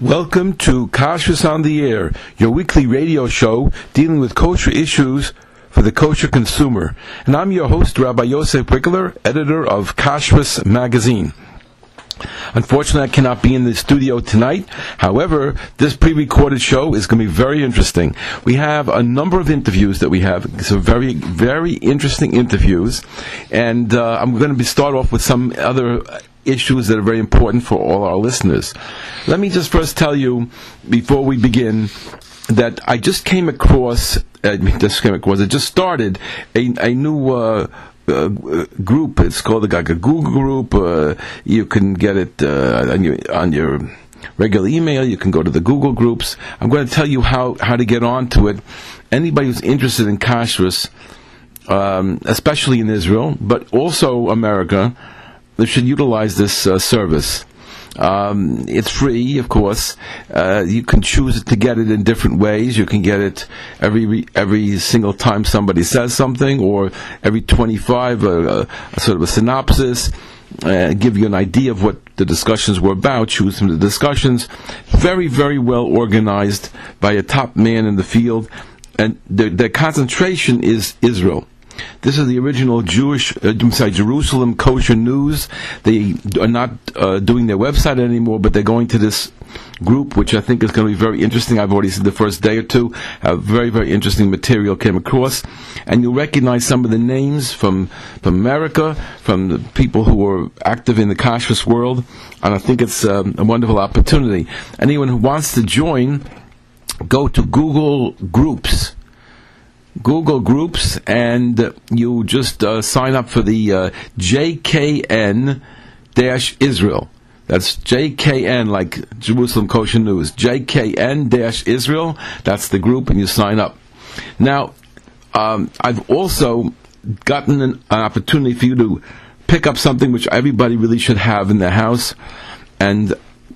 Welcome to Kashrus on the Air, your weekly radio show dealing with kosher issues for the kosher consumer. And I'm your host, Rabbi Yosef Wikler, editor of Kashrus Magazine. Unfortunately, I cannot be in the studio tonight. However, this pre-recorded show is going to be very interesting. We have a number of interviews that we have. Some very, very interesting interviews, and uh, I'm going to be start off with some other issues that are very important for all our listeners. Let me just first tell you, before we begin, that I just came across, uh, just came across, it just started a, a new uh, uh, group. It's called like a Google group. Uh, you can get it uh, on your on your regular email. You can go to the Google groups. I'm going to tell you how how to get onto it. Anybody who's interested in kashrus, um, especially in Israel, but also America they should utilize this uh, service. Um, it's free, of course. Uh, you can choose to get it in different ways. You can get it every every single time somebody says something, or every 25, uh, a sort of a synopsis, uh, give you an idea of what the discussions were about. Choose from the discussions. Very, very well organized by a top man in the field, and the, their concentration is Israel. This is the original Jewish, uh, I'm sorry, Jerusalem Kosher News. They are not uh, doing their website anymore, but they're going to this group, which I think is going to be very interesting. I've already seen the first day or two. Very, very interesting material came across, and you'll recognize some of the names from from America, from the people who are active in the kashrus world, and I think it's um, a wonderful opportunity. Anyone who wants to join, go to Google Groups Google Groups, and you just uh, sign up for the uh, JKN Israel. That's JKN, like Jerusalem Kosher News. JKN dash Israel. That's the group, and you sign up. Now, um, I've also gotten an, an opportunity for you to pick up something which everybody really should have in their house, and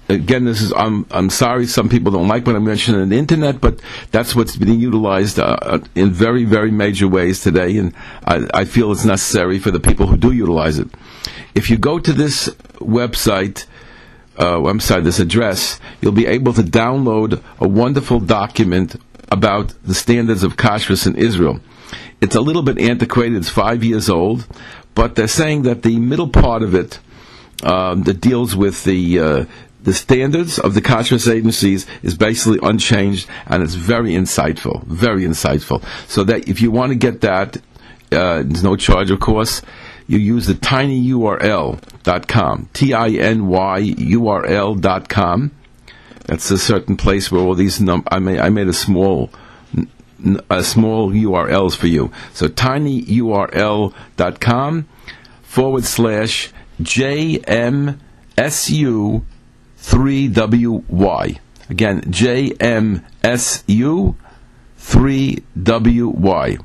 again, this is I'm I'm sorry some people don't like when I mention on the internet, but that's what's being utilized uh, uh, in very very major ways today, and I, I, feel it's necessary for the people who do utilize it. If you go to this website. Uh, I'm sorry, this address, you'll be able to download a wonderful document about the standards of kashrus in Israel. It's a little bit antiquated, it's five years old, but they're saying that the middle part of it, um, that deals with the uh, the standards of the kashrus agencies is basically unchanged, and it's very insightful, very insightful. So that if you want to get that, uh, there's no charge, of course. You use the tinyurl.com, T-I-N-Y-U-R-L.com. That's a certain place where all these num- I made, I made a small a small URLs for you. So tinyurl.com forward slash JMSU 3WY. Again, JMSU 3WY.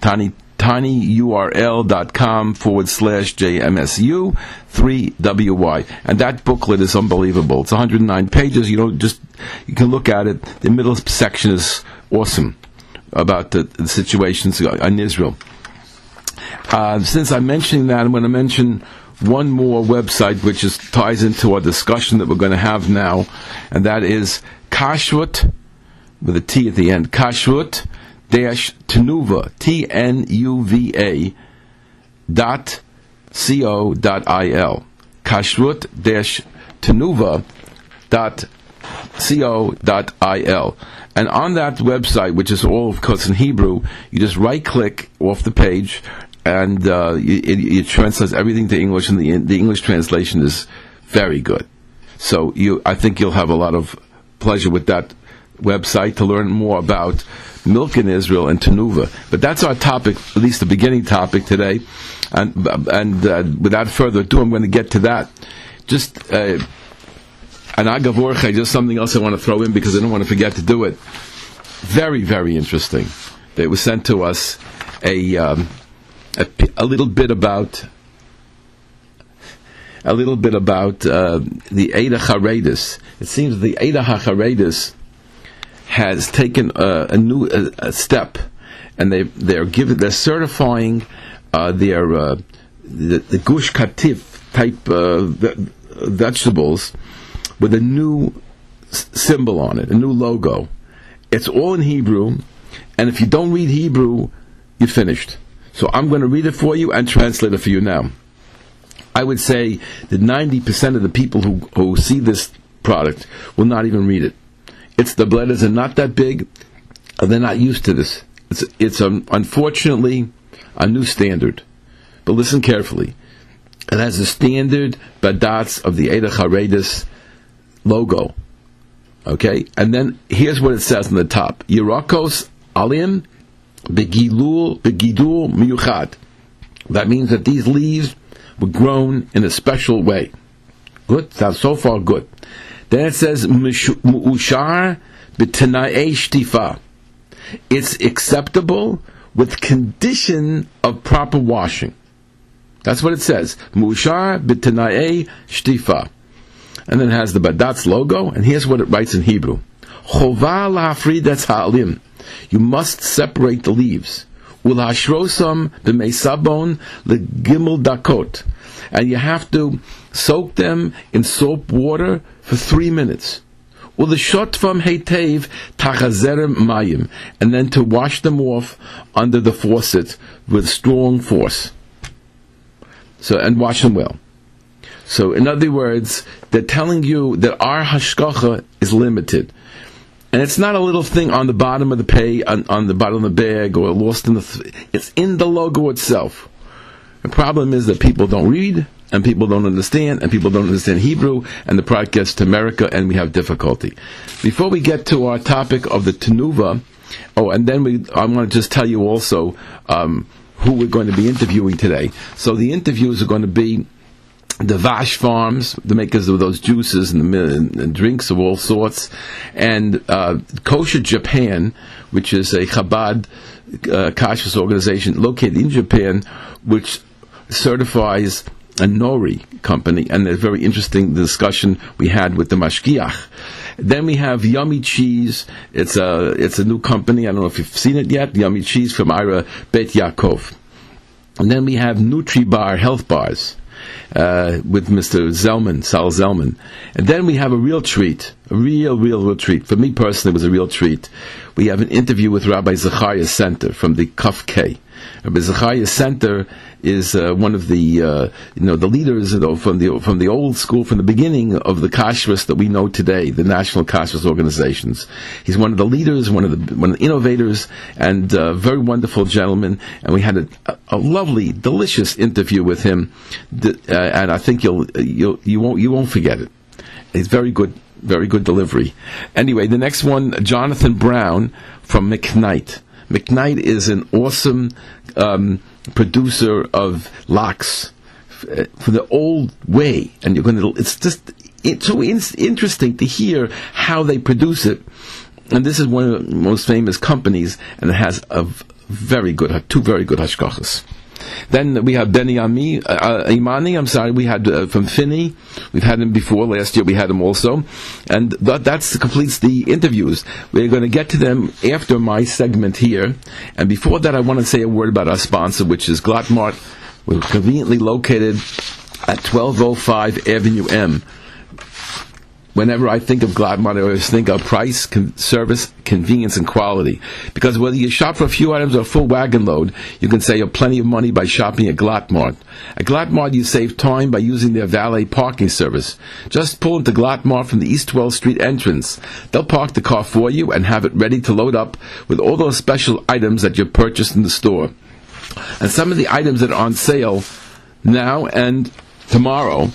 Tiny tinyurl.com forward slash JMSU 3WY. And that booklet is unbelievable. It's 109 pages. You know, just, you can look at it. The middle section is awesome about the, the situations in Israel. Uh, since I'm mentioning that, I'm going to mention one more website which is, ties into our discussion that we're going to have now, and that is Kashrut, with a T at the end, Kashrut dash Tenuva, T N U V A dot C O dot I L. Kashrut dash Tenuva dot C O dot I L. And on that website, which is all, of course, in Hebrew, you just right click off the page and uh, it, it, translates everything to English, and the the English translation is very good. So you, I think you'll have a lot of pleasure with that website to learn more about milk in Israel and Tenuva. But that's our topic, at least the beginning topic today. And and uh, without further ado, I'm going to get to that. Just uh, an agavorche, just something else I want to throw in because I don't want to forget to do it. Very very interesting. It was sent to us a. Um, a, a little bit about a little bit about uh, the Ada Charedis. It seems the Ada Charedis has taken a, a new a, a step, and they they're giving they're certifying uh, their uh, the, the gush katif type uh, vegetables with a new symbol on it, a new logo. It's all in Hebrew, and if you don't read Hebrew, you're finished. So I'm going to read it for you and translate it for you now. I would say that 90% of the people who, who see this product will not even read it. It's the letters are not that big. They're not used to this. It's, it's unfortunately a new standard. But listen carefully. It has the standard badatz of the Eda Charedis logo. Okay? And then here's what it says on the top. Yerakos alim begilul begidul miyuchad. That means that these leaves were grown in a special way. Good? Sounds so far good. Then it says mu'ushar shtifa. It's acceptable with condition of proper washing. That's what it says. Mu'ushar b'tena'e shtifa. And then it has the Badatz logo, and here's what it writes in Hebrew. Chova la'afridet ha'alim. You must separate the leaves. Ul'ashrosam b'meisabon legimel dakot. And you have to soak them in soap water for three minutes. Ul'shotvam heitev tachazerem mayim. And then to wash them off under the faucet with strong force. So, and wash them well. So, in other words, they're telling you that our hashgacha is limited. And it's not a little thing on the bottom of the pay, on, on the bottom of the bag, or lost in the. Th- it's in the logo itself. The problem is that people don't read, and people don't understand, and people don't understand Hebrew, and the product gets to America, and we have difficulty. Before we get to our topic of the Tenuva, oh, and then we, I want to just tell you also um, who we're going to be interviewing today. So the interviews are going to be the Vash Farms, the makers of those juices and, the, and, and drinks of all sorts, and uh, Kosher Japan, which is a Chabad uh, kashrus organization located in Japan, which certifies a nori company, and a very interesting discussion we had with the mashgiach. Then we have Yummy Cheese. It's a it's a new company. I don't know if you've seen it yet. Yummy Cheese from Ira Bet Yaakov. And then we have Nutri Bar Health Bars uh, with Mr. Zelman, Sal Zelman. And then we have a real treat, a real, real, real treat. For me personally, it was a real treat. We have an interview with Rabbi Zachariah Senter from the Kuf K. Rabbi Zachariah Senter is uh, one of the uh, you know the leaders you know, from the from the old school from the beginning of the kashrus that we know today, the national kashrus organizations. He's one of the leaders, one of the one of the innovators, and uh, very wonderful gentleman. And we had a, a lovely, delicious interview with him, uh, and I think you'll you'll you won't you won't forget it. It's very good, very good delivery. Anyway, the next one, Jonathan Brown from McKnight. McKnight is an awesome um, producer of locks for the old way, and you're going to. It's just it's so in, interesting to hear how they produce it. And this is one of the most famous companies, and it has a very good, two very good hashgachas. Then we have Benny Ami, uh, Imani, I'm sorry, we had uh, from Finney. We've had him before, last year we had him also. And that that's completes the interviews. We're going to get to them after my segment here. And before that, I want to say a word about our sponsor, which is Glattmart. We're conveniently located at 1205 Avenue M whenever I think of Glattmart, I always think of price, con- service, convenience, and quality. Because whether you shop for a few items or a full wagon load, you can save plenty of money by shopping at Glattmart. At Glattmart, you save time by using their valet parking service. Just pull into Glattmart from the East 12th Street entrance. They'll park the car for you and have it ready to load up with all those special items that you purchased in the store. And some of the items that are on sale now and tomorrow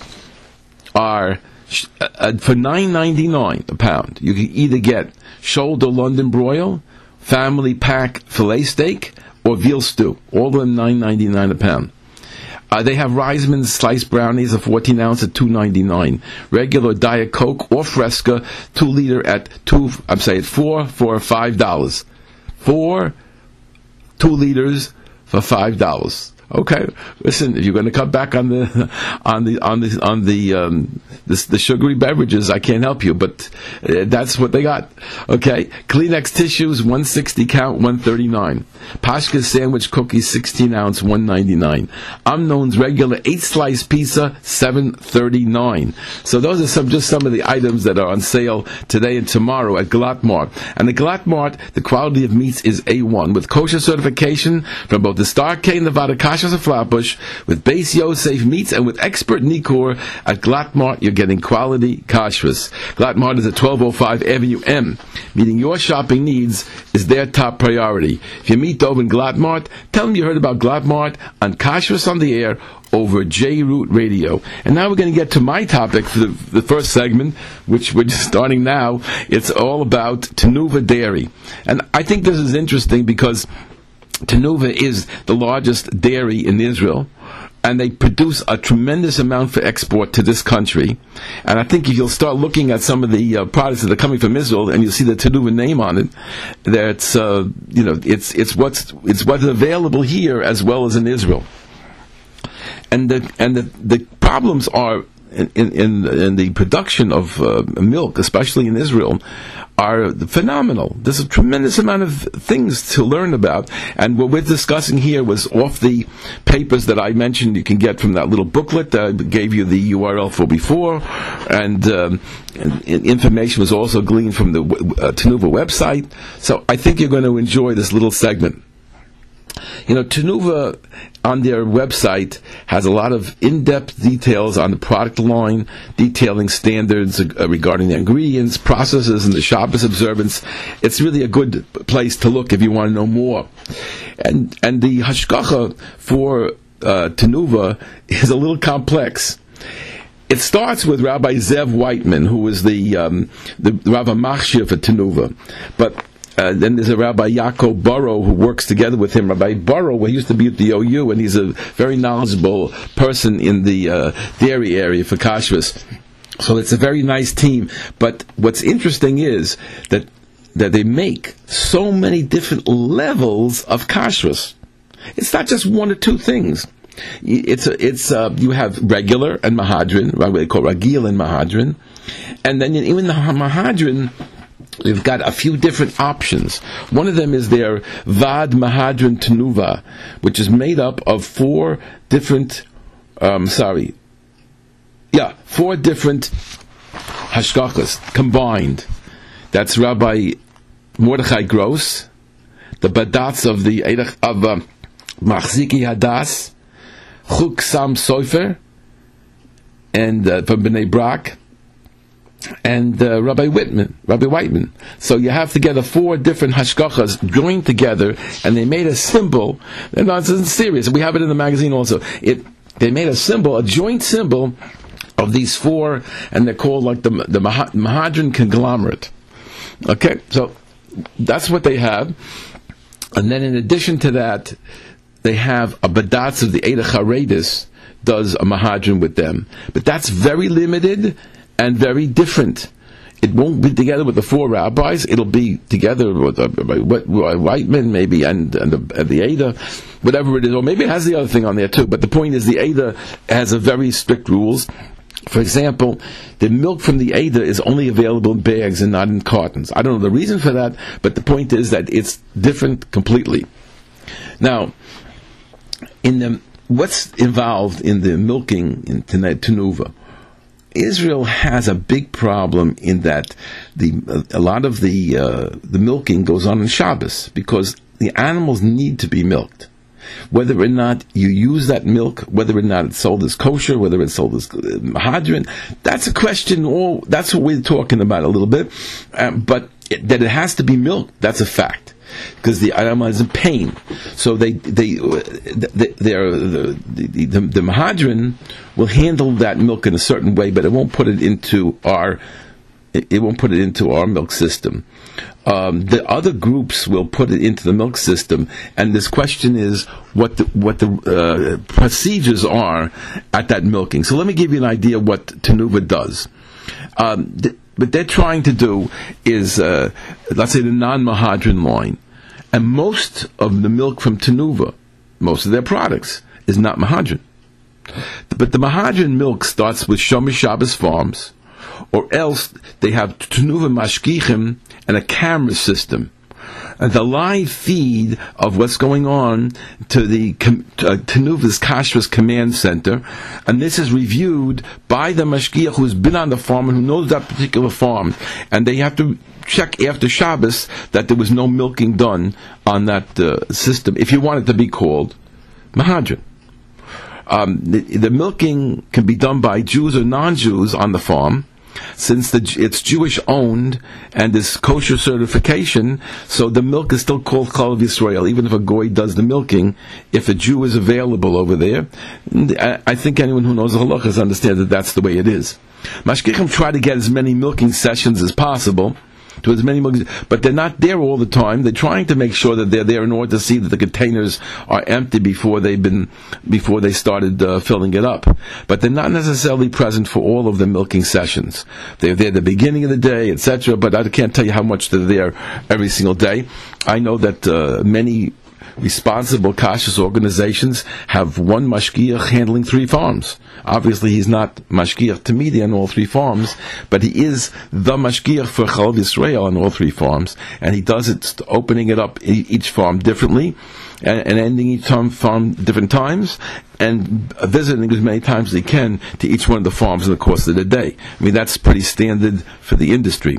are for nine ninety nine a pound, you can either get shoulder London broil, family pack fillet steak, or veal stew. All of them nine ninety nine a pound. Uh, they have Reisman's sliced brownies, a 14 ounce at 2.99. Regular Diet Coke or Fresca, two liter at two. I'm saying four for five dollars. Four, two liters for five dollars. Okay, listen. If you're going to cut back on the on the on the on the um, the, the sugary beverages, I can't help you. But uh, that's what they got. Okay, Kleenex tissues, 160 count, 139. Paskesz sandwich cookies, 16 ounce, 199. Amnon's regular eight slice pizza, 739. So those are some just some of the items that are on sale today and tomorrow at Glattmart. And the Glattmart, the quality of meats is A1 with kosher certification from both the Star K Nevada Kashas of Flatbush, with Beis Yosef meats, and with expert Nikor at Glattmart, you're getting quality kashrus. Glattmart is at 1205 Avenue M. Meeting your shopping needs is their top priority. If you meet Dove in Glattmart, tell them you heard about Glattmart on Kashrus on the Air over J Root Radio. And now we're going to get to my topic for the, the, first segment, which we're just starting now. It's all about Tenuva Dairy. And I think this is interesting because Tenuva is the largest dairy in Israel. And they produce a tremendous amount for export to this country. And I think if you'll start looking at some of the uh, products that are coming from Israel, and you'll see the Tenuva name on it, that's uh, you know it's it's what's it's what's available here as well as in Israel and the and the, the problems are in, in, in the production of uh, milk, especially in Israel, are phenomenal. There's a tremendous amount of things to learn about, and what we're discussing here was off the papers that I mentioned. You can get from that little booklet that I gave you the URL for before, and, um, and information was also gleaned from the uh, Tenuva website. So I think you're going to enjoy this little segment. You know, Tenuva on their website has a lot of in-depth details on the product line, detailing standards uh, regarding the ingredients, processes, and the Shabbos observance. It's really a good place to look if you want to know more. And and the hashgacha for uh, Tenuva is a little complex. It starts with Rabbi Zev Whiteman, who was the um, the Rabbi Machshir for Tenuva, but uh, then there's a Rabbi Yaakov Burrow who works together with him. Rabbi Burrow, he used to be at the OU, and he's a very knowledgeable person in the uh, dairy area for kashrus. So it's a very nice team. But what's interesting is that that they make so many different levels of kashrus. It's not just one or two things. It's a, it's a, uh, you have regular and mahadrin, what they call ragil and mahadrin, and then even the mahadrin We've got a few different options. One of them is their Vad Mahadran Tenuva, which is made up of four different, um, sorry, yeah, four different hashgachas combined. That's Rabbi Mordechai Gross, the Badatz of the of uh, Machziki Hadas, Chasam Soifer, and uh, from Bnei Brak, and uh, Rabbi Whitman, Rabbi Whiteman. So you have together four different hashgachas joined together, and they made a symbol. And not serious. We have it in the magazine also. It they made a symbol, a joint symbol of these four, and they're called like the the Mahadran conglomerate. Okay, so that's what they have, and then in addition to that, they have a badatz of the Eidah Charedis does a Mahadran with them, but that's very limited and very different. It won't be together with the four rabbis. It'll be together with uh, Whiteman, maybe, and and the, and the Ada, whatever it is, or maybe it has the other thing on there too. But the point is, the Ada has a very strict rules. For example, the milk from the Ada is only available in bags and not in cartons. I don't know the reason for that, but the point is that it's different completely. Now, in the what's involved in the milking in Tenuva? Israel has a big problem in that the a lot of the uh, the milking goes on in Shabbos because the animals need to be milked. Whether or not you use that milk, whether or not it's sold as kosher, whether it's sold as uh, mahadrin, that's a question. All that's what we're talking about a little bit. Um, but it, that it has to be milked, that's a fact because the animal is in pain. So they they they, they are the the, the, the Mahadran will handle that milk in a certain way, but it won't put it into our it won't put it into our milk system. Um, the other groups will put it into the milk system, and this question is what the, what the uh, procedures are at that milking. So let me give you an idea what Tenuva does. Um, th- what they're trying to do is, uh, let's say, the non-Mahadran line, and most of the milk from Tenuva, most of their products, is not Mahadran. But the Mahadran milk starts with Shomer Shabbos Farms, or else they have Tenuva Mashgichim and a camera system. The live feed of what's going on to the uh, Tenuva's Kashrus Command Center, and this is reviewed by the mashgiach who's been on the farm and who knows that particular farm, and they have to check after Shabbos that there was no milking done on that uh, system, if you want it to be called Mahadran. Um, the, the, milking can be done by Jews or non-Jews on the farm, since the, it's Jewish owned and is kosher certification, so the milk is still called Chalav Yisrael, even if a goy does the milking. If a Jew is available over there, I, think anyone who knows the halachas understands that that's the way it is. Mashgichim try to get as many milking sessions as possible to as many but they're not there all the time. They're trying to make sure that they're there in order to see that the containers are empty before they've been before they started uh, filling it up. But they're not necessarily present for all of the milking sessions. They're there at the beginning of the day, etc. But I can't tell you how much they're there every single day. I know that uh, many responsible kashrus organizations have one mashgiach handling three farms. Obviously, he's not mashgiach temidi on all three farms, but he is the mashgiach for Chalav Yisrael on all three farms, and he does it opening it up each farm differently. And, and ending each farm different times, and visiting as many times as he can to each one of the farms in the course of the day. I mean, that's pretty standard for the industry.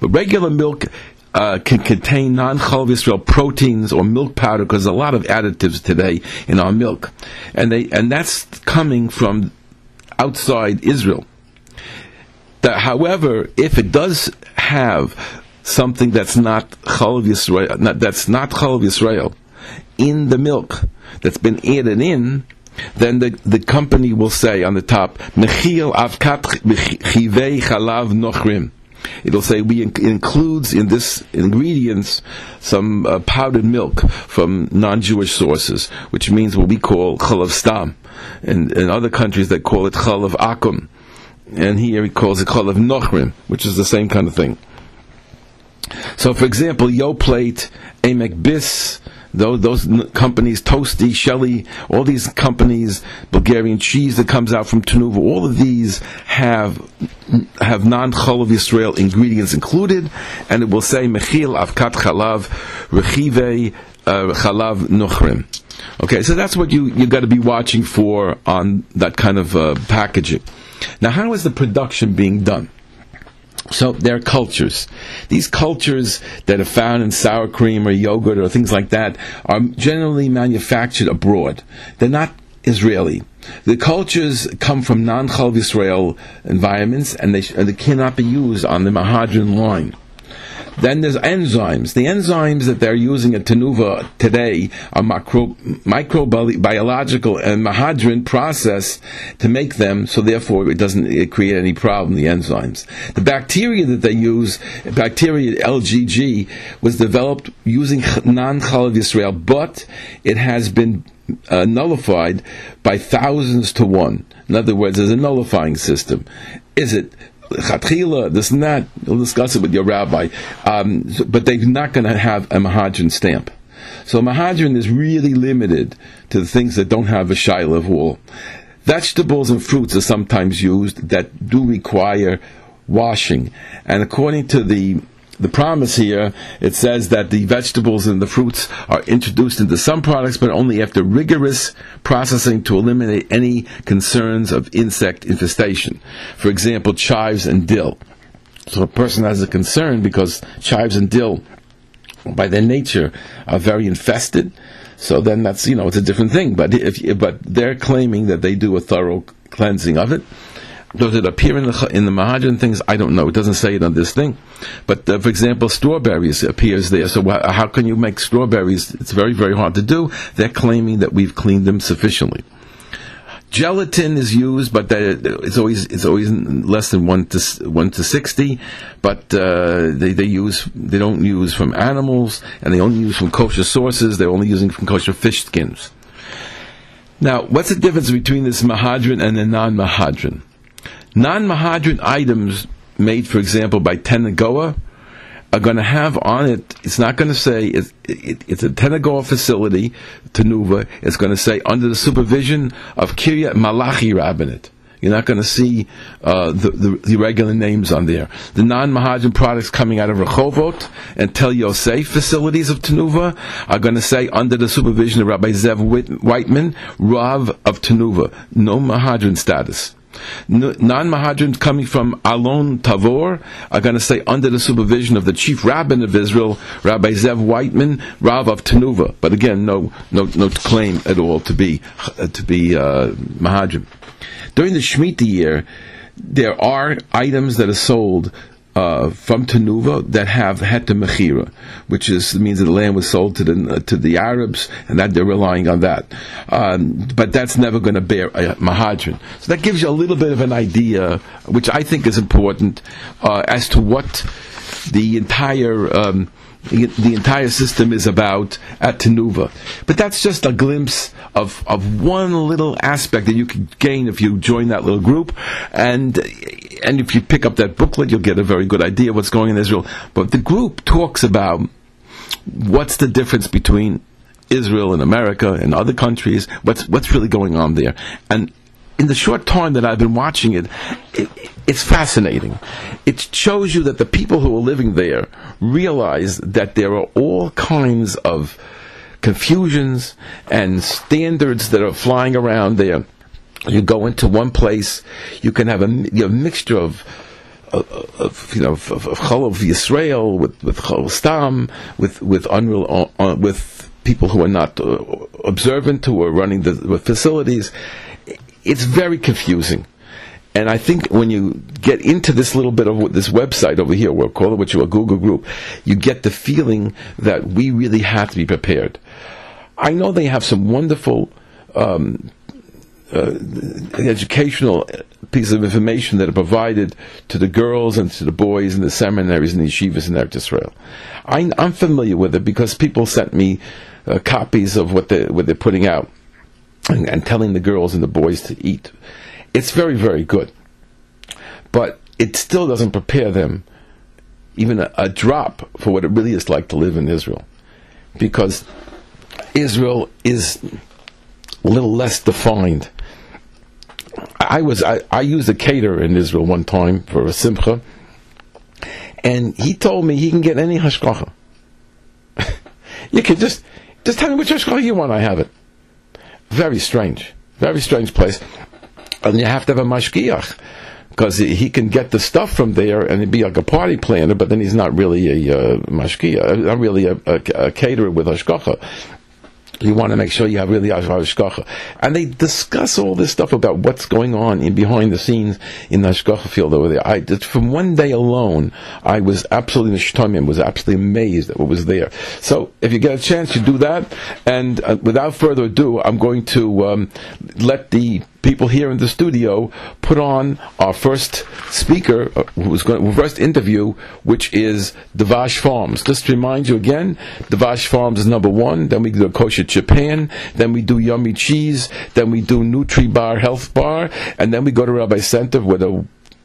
But regular milk uh, can contain non-chalav Yisrael proteins or milk powder because a lot of additives today in our milk, and they and that's coming from outside Israel. That, however, if it does have something that's not chalav Yisrael, not, that's not chalav Yisrael in the milk that's been added in, then the, the company will say on the top, Mechil avkat chivei chalav nochrim it'll say we in- includes in this ingredients some uh, powdered milk from non-Jewish sources, which means what we call chalav stam. and in other countries, they call it chalav akum, and here he calls it chalav nochrim, which is the same kind of thing. So, for example, Yoplait, Emek Bis, those, those companies, Toasty, Shelly, all these companies, Bulgarian cheese that comes out from Tenuva, all of these have have non-chalav Yisrael ingredients included, and it will say mechil avkat chalav rechive uh, chalav nuchrim. Okay, so that's what you you got to be watching for on that kind of uh, packaging. Now, how is the production being done? So there are cultures. These cultures that are found in sour cream or yogurt or things like that are generally manufactured abroad. They're not Israeli. The cultures come from non-Chalav Israel environments, and they, and they cannot be used on the Mahadran line. Then there's enzymes. The enzymes that they're using at Tenuva today are microbiological and mahadran process to make them, so therefore it doesn't create any problem, the enzymes. The bacteria that they use, bacteria LGG, was developed using non-Chalav Yisrael, but it has been uh, nullified by thousands to one. In other words, there's a nullifying system. Is it chatchila, this and that. You'll discuss it with your rabbi. Um, so, but they're not going to have a mahadran stamp. So mahadran is really limited to the things that don't have a shiloh wall. Vegetables and fruits are sometimes used that do require washing. And according to the the promise here, it says that the vegetables and the fruits are introduced into some products, but only after rigorous processing to eliminate any concerns of insect infestation. For example, chives and dill. So a person has a concern because chives and dill, by their nature, are very infested. So then that's you know it's a different thing. But if but they're claiming that they do a thorough cleansing of it. Does it appear in the in the Mahadran things? I don't know. It doesn't say it on this thing. But uh, for example, strawberries appears there. So wh- how can you make strawberries? It's very very hard to do. They're claiming that we've cleaned them sufficiently. Gelatin is used, but it's always it's always less than one to one to sixty. But uh, they they use they don't use from animals, and they only use from kosher sources. They're only using from kosher fish skins. Now, what's the difference between this mahadran and the non-mahadran? Non-Mahadran items made, for example, by Tenagoa are going to have on it, it's not going to say, it's, it, it's a Tenagor facility, Tenuva, it's going to say under the supervision of Kiryat Malachi Rabbinate. You're not going to see uh, the, the, the, regular names on there. The non-Mahadrin products coming out of Rehovot and Tel Yosef facilities of Tenuva are going to say under the supervision of Rabbi Zev Whiteman, Rav of Tenuva. No Mahadrin status non-Mahadrins coming from Alon Tavor are going to say under the supervision of the chief rabbin of Israel, Rabbi Zev Whiteman, Rav of Tenuva. But again, no, no, no claim at all to be uh, to be uh, Mahadrim. During the Shemitah year, there are items that are sold uh, from Tenuva that have heter mechira, which is means that the land was sold to the to the Arabs, and that they're relying on that. Um, but that's never going to bear a. So that gives you a little bit of an idea, which I think is important, uh, as to what the entire um, the entire system is about at Tenuva. But that's just a glimpse of, of one little aspect that you can gain if you join that little group. And, and if you pick up that booklet, you'll get a very good idea of what's going on in Israel. But the group talks about what's the difference between Israel and America and other countries, what's, what's really going on there. And in the short time that I've been watching it, it, it's fascinating. It shows you that the people who are living there realize that there are all kinds of confusions and standards that are flying around there. You go into one place, you can have a, you have a mixture of of, you know of, of, of Yisrael with with Chol Stam with with unreal uh, uh, with people who are not uh, observant who are running the, the facilities. It's very confusing. And I think when you get into this little bit of this website over here, we'll call it what you a Google group, you get the feeling that we really have to be prepared. I know they have some wonderful um, uh, educational pieces of information that are provided to the girls and to the boys in the seminaries and the yeshivas in Eretz Israel. I, am familiar with it because people sent me uh, copies of what they what they're putting out and, and telling the girls and the boys to eat it's very, very good. But it still doesn't prepare them even a, a, drop for what it really is like to live in Israel. Because Israel is a little less defined. I was I, I used a caterer in Israel one time for a simcha, and he told me he can get any hashgacha. you can just just tell me which hashgacha you want, I have it. Very strange, very strange place. And you have to have a mashgiach because he can get the stuff from there and be like a party planner, but then he's not really a uh, mashgiach, not really a, a, a caterer with hashgacha you want to make sure you have really hashgacha. And they discuss all this stuff about what's going on in behind the scenes in the hashgacha field over there. I, from one day alone, I was absolutely nishtamim, was absolutely amazed at what was there. So if you get a chance, you do that. And uh, without further ado, I'm going to um, let the people here in the studio put on our first speaker, uh, who's going first interview, which is Devash Farms. Just to remind you again, Devash Farms is number one. Then we do Kosher Japan. Then we do Yummy Cheese. Then we do Nutri Bar Health Bar, and then we go to Rabbi Senter with the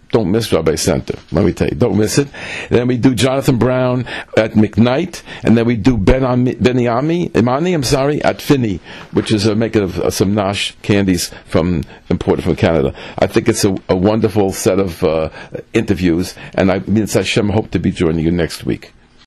don't miss Rabbi Senter. Let me tell you, don't miss it. And then we do Jonathan Brown at McKnight, and then we do Ben Beniami, Imani, I'm sorry, at Finney, which is a making of uh, some Nosh candies from imported from Canada. I think it's a, a wonderful set of uh, interviews, and I mean, it's Hashem hope to be joining you next week.